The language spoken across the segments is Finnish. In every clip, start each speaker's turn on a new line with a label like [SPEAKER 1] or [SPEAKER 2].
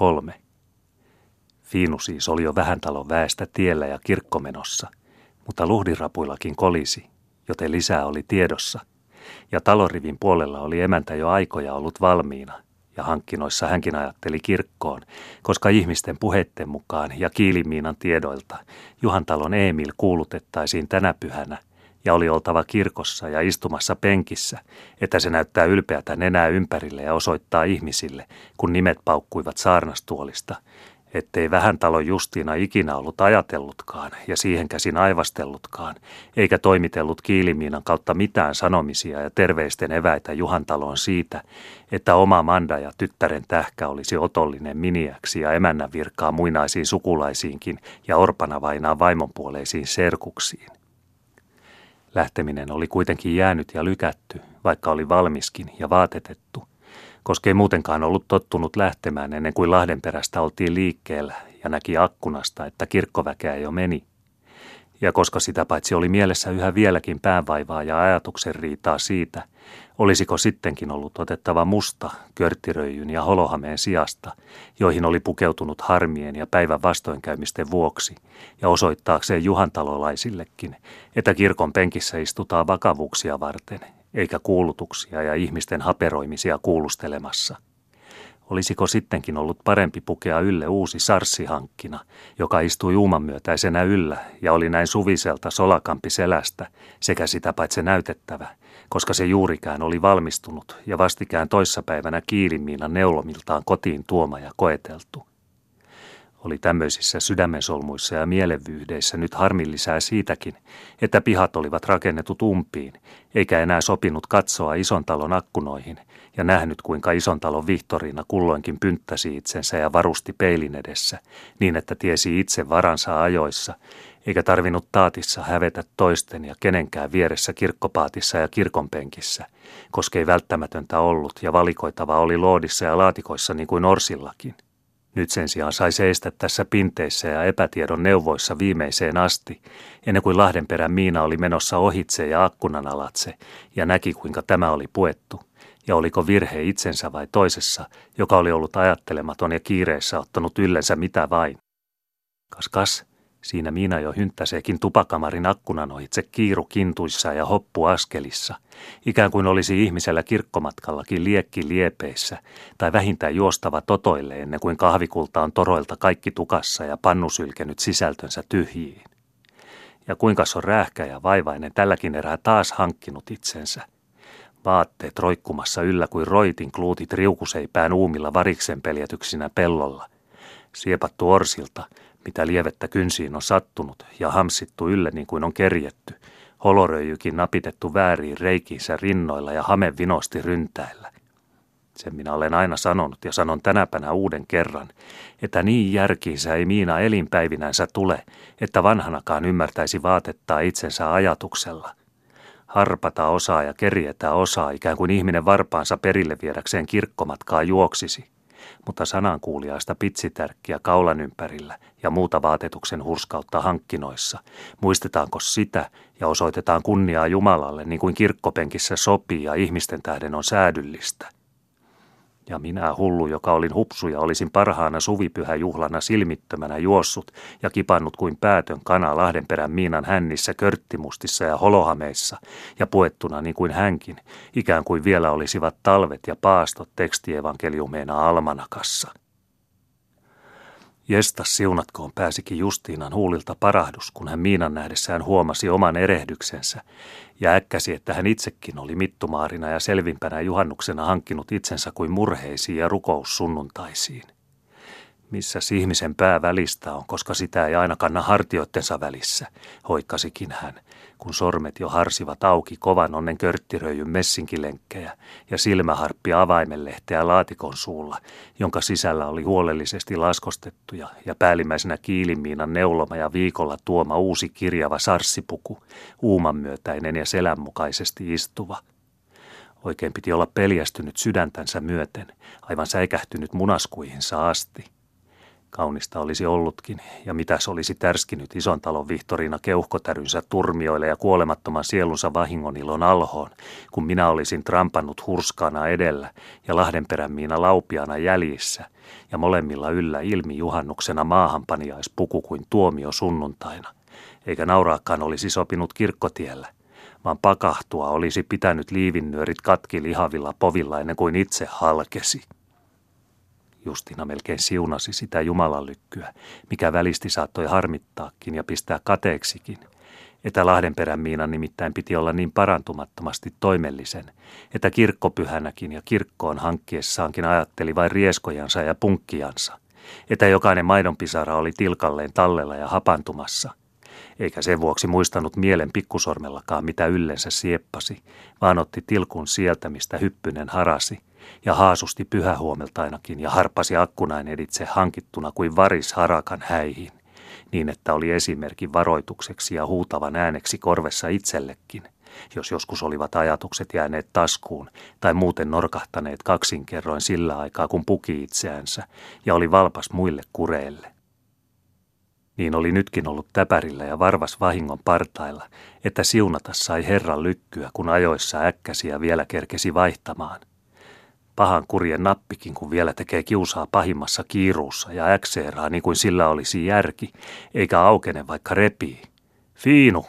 [SPEAKER 1] kolme. Fiinu siis oli jo vähän talon väestä tiellä ja kirkkomenossa, mutta luhdirapuillakin kolisi, joten lisää oli tiedossa. Ja talorivin puolella oli emäntä jo aikoja ollut valmiina, ja hankkinoissa hänkin ajatteli kirkkoon, koska ihmisten puheitten mukaan ja Kiilimiinan tiedoilta Juhantalon Emil kuulutettaisiin tänä pyhänä – ja oli oltava kirkossa ja istumassa penkissä, että se näyttää ylpeätä nenää ympärille ja osoittaa ihmisille, kun nimet paukkuivat saarnastuolista, ettei vähän talo Justiina ikinä ollut ajatellutkaan ja siihen käsin aivastellutkaan, eikä toimitellut Kiilimiinan kautta mitään sanomisia ja terveisten eväitä Juhantaloon siitä, että oma Manda ja tyttären tähkä olisi otollinen miniäksi ja emännän virkaa muinaisiin sukulaisiinkin ja orpana vainaa vaimonpuoleisiin serkuksiin. Lähteminen oli kuitenkin jäänyt ja lykätty, vaikka oli valmiskin ja vaatetettu, koska ei muutenkaan ollut tottunut lähtemään ennen kuin Lahdenperästä oltiin liikkeellä ja näki akkunasta, että kirkkoväkeä jo meni. Ja koska sitä paitsi oli mielessä yhä vieläkin päänvaivaa ja ajatuksen riitaa siitä, Olisiko sittenkin ollut otettava musta körttiröijyn ja holohameen sijasta, joihin oli pukeutunut harmien ja päivän vastoinkäymisten vuoksi, ja osoittaakseen juhantalolaisillekin, että kirkon penkissä istutaan vakavuuksia varten, eikä kuulutuksia ja ihmisten haperoimisia kuulustelemassa – Olisiko sittenkin ollut parempi pukea ylle uusi sarssihankkina, joka istui myötäisenä yllä ja oli näin suviselta solakampi selästä sekä sitä paitsi näytettävä, koska se juurikään oli valmistunut ja vastikään toissapäivänä kiilimiinan neulomiltaan kotiin tuoma ja koeteltu. Oli tämmöisissä sydämensolmuissa ja mielenvyyhdeissä nyt harmillisää siitäkin, että pihat olivat rakennetut umpiin, eikä enää sopinut katsoa ison talon akkunoihin ja nähnyt kuinka ison talon Vihtoriina kulloinkin pynttäsi itsensä ja varusti peilin edessä, niin että tiesi itse varansa ajoissa, eikä tarvinnut taatissa hävetä toisten ja kenenkään vieressä kirkkopaatissa ja kirkonpenkissä, koska ei välttämätöntä ollut ja valikoitava oli loodissa ja laatikoissa niin kuin orsillakin. Nyt sen sijaan sai seistä tässä pinteissä ja epätiedon neuvoissa viimeiseen asti, ennen kuin Lahdenperän Miina oli menossa ohitse ja akkunan alatse, ja näki kuinka tämä oli puettu, ja oliko virhe itsensä vai toisessa, joka oli ollut ajattelematon ja kiireessä ottanut yllensä mitä vain. Kas kas, Siinä Miina jo hynttäseekin tupakamarin akkunan ohitse kiiru kintuissa ja hoppu askelissa, ikään kuin olisi ihmisellä kirkkomatkallakin liekki liepeissä, tai vähintään juostava totoille ennen kuin kahvikulta on toroilta kaikki tukassa ja pannu sylkenyt sisältönsä tyhjiin. Ja kuinka on räähkä ja vaivainen tälläkin erää taas hankkinut itsensä. Vaatteet roikkumassa yllä kuin roitin kluutit riukuseipään uumilla variksen peljätyksinä pellolla. Siepattu orsilta, mitä lievettä kynsiin on sattunut ja hamsittu ylle niin kuin on kerjetty, holoröijykin napitettu vääriin reikiinsä rinnoilla ja hame vinosti ryntäillä. Sen minä olen aina sanonut ja sanon tänäpänä uuden kerran, että niin järkiinsä ei Miina elinpäivinänsä tule, että vanhanakaan ymmärtäisi vaatettaa itsensä ajatuksella. Harpata osaa ja kerjetä osaa, ikään kuin ihminen varpaansa perille viedäkseen kirkkomatkaa juoksisi mutta sanankuuliaista pitsitärkkiä kaulan ympärillä ja muuta vaatetuksen hurskautta hankkinoissa. Muistetaanko sitä ja osoitetaan kunniaa Jumalalle niin kuin kirkkopenkissä sopii ja ihmisten tähden on säädyllistä – ja minä hullu, joka olin hupsuja, olisin parhaana suvipyhäjuhlana silmittömänä juossut ja kipannut kuin päätön kana Lahdenperän miinan hännissä, körttimustissa ja holohameissa ja puettuna niin kuin hänkin, ikään kuin vielä olisivat talvet ja paastot tekstievankeliumeena almanakassa. Jestas siunatkoon pääsikin Justiinan huulilta parahdus, kun hän Miinan nähdessään huomasi oman erehdyksensä ja äkkäsi, että hän itsekin oli mittumaarina ja selvimpänä juhannuksena hankkinut itsensä kuin murheisiin ja rukoussunnuntaisiin. Missäs ihmisen pää välistä on, koska sitä ei aina kanna hartioittensa välissä, hoikkasikin hän, kun sormet jo harsivat auki kovan onnen körttiröijyn messinkilenkkejä ja silmäharppi avaimenlehteä laatikon suulla, jonka sisällä oli huolellisesti laskostettuja ja päällimmäisenä kiilimiinan neuloma ja viikolla tuoma uusi kirjava sarssipuku, uumanmyötäinen ja selänmukaisesti istuva – Oikein piti olla peljästynyt sydäntänsä myöten, aivan säikähtynyt munaskuihinsa asti – Kaunista olisi ollutkin, ja mitäs olisi tärskinyt ison talon Vihtoriina keuhkotärynsä turmioille ja kuolemattoman sielunsa vahingonilon alhoon, kun minä olisin trampannut hurskaana edellä ja Lahdenperän miina laupiana jäljissä, ja molemmilla yllä ilmi juhannuksena maahanpaniaispuku kuin tuomio sunnuntaina, eikä nauraakaan olisi sopinut kirkkotiellä, vaan pakahtua olisi pitänyt liivinnyörit katki lihavilla povilla ennen kuin itse halkesi. Justina melkein siunasi sitä Jumalan lykkyä, mikä välisti saattoi harmittaakin ja pistää kateeksikin. Että Lahdenperän Miinan nimittäin piti olla niin parantumattomasti toimellisen, että kirkkopyhänäkin ja kirkkoon hankkiessaankin ajatteli vain rieskojansa ja punkkiansa, että jokainen maidonpisara oli tilkalleen tallella ja hapantumassa, eikä sen vuoksi muistanut mielen pikkusormellakaan mitä yllensä sieppasi, vaan otti tilkun sieltä, mistä hyppynen harasi – ja haasusti pyhähuomeltainakin ja harpasi akkunain editse hankittuna kuin varis harakan häihin, niin että oli esimerkin varoitukseksi ja huutavan ääneksi korvessa itsellekin, jos joskus olivat ajatukset jääneet taskuun tai muuten norkahtaneet kaksinkerroin sillä aikaa, kun puki itseänsä ja oli valpas muille kureille. Niin oli nytkin ollut täpärillä ja varvas vahingon partailla, että siunata sai Herran lykkyä, kun ajoissa äkkäsiä vielä kerkesi vaihtamaan Pahan kurjen nappikin, kun vielä tekee kiusaa pahimmassa kiiruussa ja äkseeraa niin kuin sillä olisi järki, eikä aukene vaikka repii. Fiinu!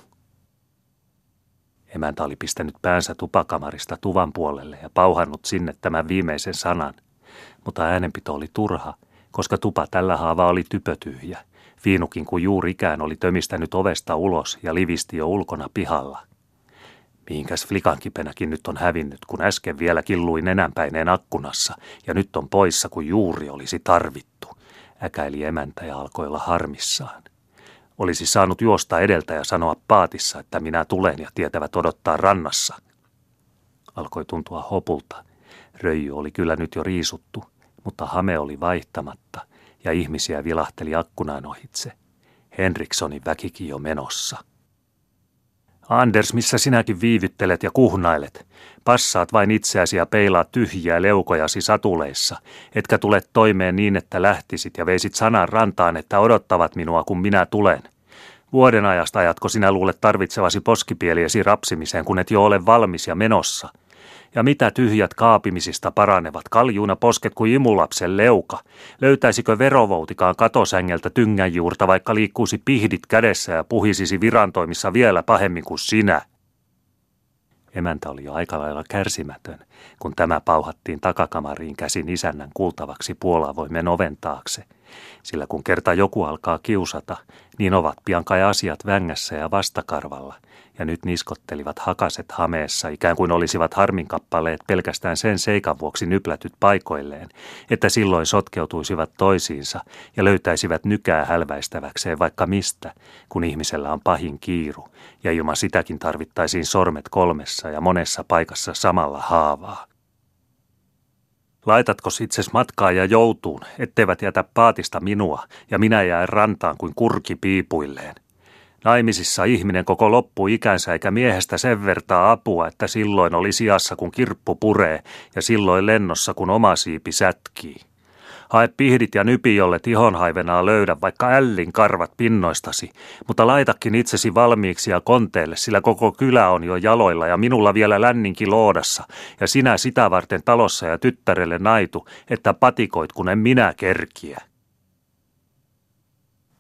[SPEAKER 1] Emäntä oli pistänyt päänsä tupakamarista tuvan puolelle ja pauhannut sinne tämän viimeisen sanan, mutta äänenpito oli turha, koska tupa tällä haavaa oli typötyhjä. Fiinukin juuri ikään oli tömistänyt ovesta ulos ja livisti jo ulkona pihalla. Mihinkäs flikankipenäkin nyt on hävinnyt, kun äsken vielä killui nenänpäineen akkunassa ja nyt on poissa, kun juuri olisi tarvittu, äkäili emäntä ja alkoi olla harmissaan. Olisi saanut juosta edeltä ja sanoa paatissa, että minä tulen ja tietävät odottaa rannassa. Alkoi tuntua hopulta. Röijy oli kyllä nyt jo riisuttu, mutta hame oli vaihtamatta ja ihmisiä vilahteli akkunaan ohitse. Henrikssonin väkikin jo menossa – Anders, missä sinäkin viivyttelet ja kuhnailet? Passaat vain itseäsi ja peilaat tyhjiä leukojasi satuleissa, etkä tule toimeen niin, että lähtisit ja veisit sanan rantaan, että odottavat minua, kun minä tulen. Vuoden ajasta ajatko sinä luulet tarvitsevasi poskipieliesi rapsimiseen, kun et jo ole valmis ja menossa – ja mitä tyhjät kaapimisista paranevat, kaljuuna posket kuin imulapsen leuka. Löytäisikö verovoutikaan katosängeltä tyngänjuurta, vaikka liikkuisi pihdit kädessä ja puhisisi virantoimissa vielä pahemmin kuin sinä? Emäntä oli jo aika lailla kärsimätön, kun tämä pauhattiin takakamariin käsin isännän kuultavaksi puolavoimen oven taakse. Sillä kun kerta joku alkaa kiusata, niin ovat pian kai asiat vängässä ja vastakarvalla – ja nyt niskottelivat hakaset hameessa, ikään kuin olisivat harminkappaleet pelkästään sen seikan vuoksi nyplätyt paikoilleen, että silloin sotkeutuisivat toisiinsa ja löytäisivät nykää hälväistäväkseen vaikka mistä, kun ihmisellä on pahin kiiru, ja ilman sitäkin tarvittaisiin sormet kolmessa ja monessa paikassa samalla haavaa. Laitatko itses matkaa ja joutuun, etteivät jätä paatista minua, ja minä jää rantaan kuin kurki piipuilleen, Naimisissa ihminen koko loppuikänsä eikä miehestä sen vertaa apua, että silloin oli sijassa kun kirppu puree ja silloin lennossa kun oma siipi sätkii. Hae pihdit ja nypi, jolle tihonhaivenaa löydä, vaikka ällin karvat pinnoistasi, mutta laitakin itsesi valmiiksi ja konteelle, sillä koko kylä on jo jaloilla ja minulla vielä länninki loodassa, ja sinä sitä varten talossa ja tyttärelle naitu, että patikoit kun en minä kerkiä.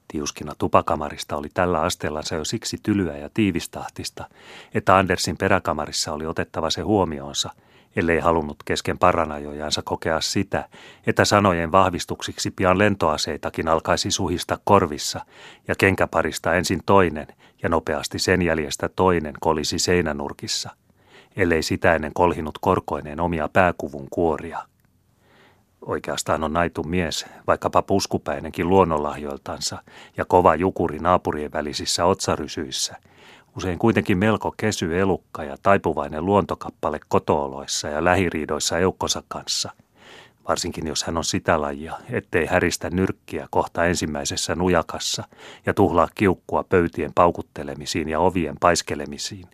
[SPEAKER 1] Tiuskina tupakamarista oli tällä asteellansa jo siksi tylyä ja tiivistahtista, että Andersin peräkamarissa oli otettava se huomioonsa, ellei halunnut kesken paranajojansa kokea sitä, että sanojen vahvistuksiksi pian lentoaseitakin alkaisi suhista korvissa ja kenkäparista ensin toinen ja nopeasti sen jäljestä toinen kolisi seinänurkissa, ellei sitä ennen kolhinut korkoineen omia pääkuvun kuoria. Oikeastaan on naitu mies, vaikkapa puskupäinenkin luonnonlahjoiltansa ja kova jukuri naapurien välisissä otsarysyissä. Usein kuitenkin melko kesy elukka ja taipuvainen luontokappale kotooloissa ja lähiriidoissa eukkonsa kanssa. Varsinkin jos hän on sitä lajia, ettei häristä nyrkkiä kohta ensimmäisessä nujakassa ja tuhlaa kiukkua pöytien paukuttelemisiin ja ovien paiskelemisiin,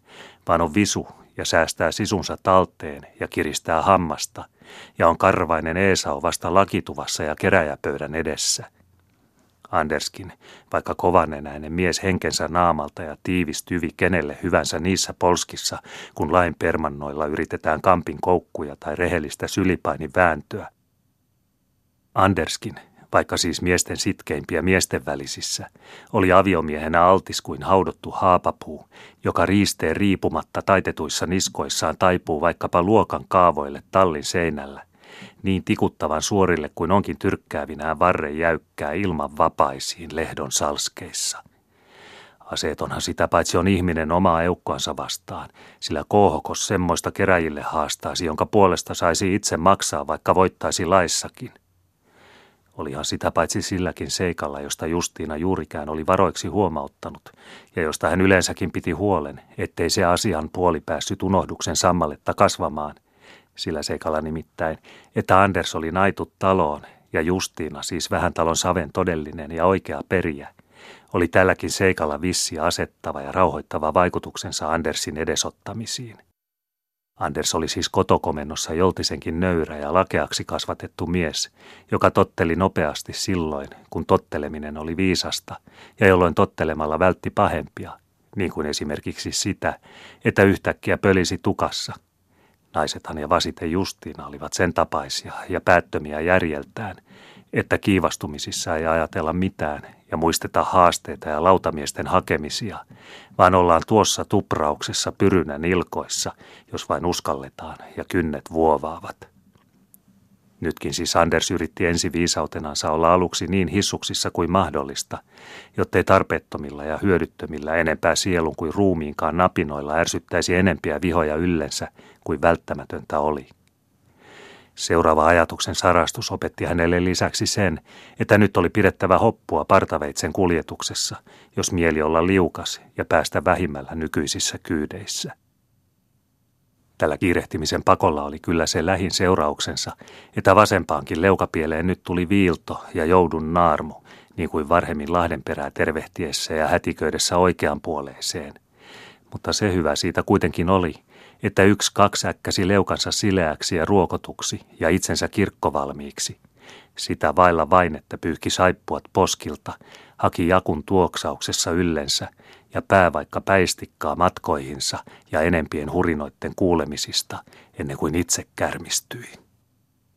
[SPEAKER 1] vaan on visu ja säästää sisunsa talteen ja kiristää hammasta, ja on karvainen Eesau vasta lakituvassa ja keräjäpöydän edessä. Anderskin, vaikka kovanenäinen mies henkensä naamalta ja tiivis tyvi kenelle hyvänsä niissä polskissa, kun lain permannoilla yritetään kampin koukkuja tai rehellistä sylipainin vääntöä. Anderskin, vaikka siis miesten sitkeimpiä miesten välisissä, oli aviomiehenä altis kuin haudottu haapapuu, joka riisteen riipumatta taitetuissa niskoissaan taipuu vaikkapa luokan kaavoille tallin seinällä, niin tikuttavan suorille kuin onkin tyrkkäävinään varren jäykkää ilman vapaisiin lehdon salskeissa. Aseetonhan sitä paitsi on ihminen omaa eukkoansa vastaan, sillä koohokos semmoista keräjille haastaisi, jonka puolesta saisi itse maksaa, vaikka voittaisi laissakin – Olihan sitä paitsi silläkin seikalla, josta Justiina juurikään oli varoiksi huomauttanut, ja josta hän yleensäkin piti huolen, ettei se asian puoli päässyt unohduksen sammalletta kasvamaan. Sillä seikalla nimittäin, että Anders oli naitut taloon, ja Justiina, siis vähän talon saven todellinen ja oikea periä, oli tälläkin seikalla vissi asettava ja rauhoittava vaikutuksensa Andersin edesottamisiin. Anders oli siis kotokomennossa joltisenkin nöyrä ja lakeaksi kasvatettu mies, joka totteli nopeasti silloin, kun totteleminen oli viisasta ja jolloin tottelemalla vältti pahempia, niin kuin esimerkiksi sitä, että yhtäkkiä pölisi tukassa. Naisethan ja vasite Justiina olivat sen tapaisia ja päättömiä järjeltään, että kiivastumisissa ei ajatella mitään ja muisteta haasteita ja lautamiesten hakemisia, vaan ollaan tuossa tuprauksessa pyrynän ilkoissa, jos vain uskalletaan ja kynnet vuovaavat. Nytkin siis Anders yritti ensi viisautenansa olla aluksi niin hissuksissa kuin mahdollista, jottei tarpeettomilla ja hyödyttömillä enempää sielun kuin ruumiinkaan napinoilla ärsyttäisi enempiä vihoja yllensä kuin välttämätöntä oli. Seuraava ajatuksen sarastus opetti hänelle lisäksi sen, että nyt oli pidettävä hoppua partaveitsen kuljetuksessa, jos mieli olla liukas ja päästä vähimmällä nykyisissä kyydeissä. Tällä kiirehtimisen pakolla oli kyllä se lähin seurauksensa, että vasempaankin leukapieleen nyt tuli viilto ja joudun naarmu, niin kuin varhemmin Lahdenperää tervehtiessä ja hätiköidessä oikean puoleeseen. Mutta se hyvä siitä kuitenkin oli, että yksi kaksi äkkäsi leukansa sileäksi ja ruokotuksi ja itsensä kirkkovalmiiksi. Sitä vailla vain, että pyyhki saippuat poskilta, haki jakun tuoksauksessa yllensä ja pää vaikka päistikkaa matkoihinsa ja enempien hurinoitten kuulemisista ennen kuin itse kärmistyi.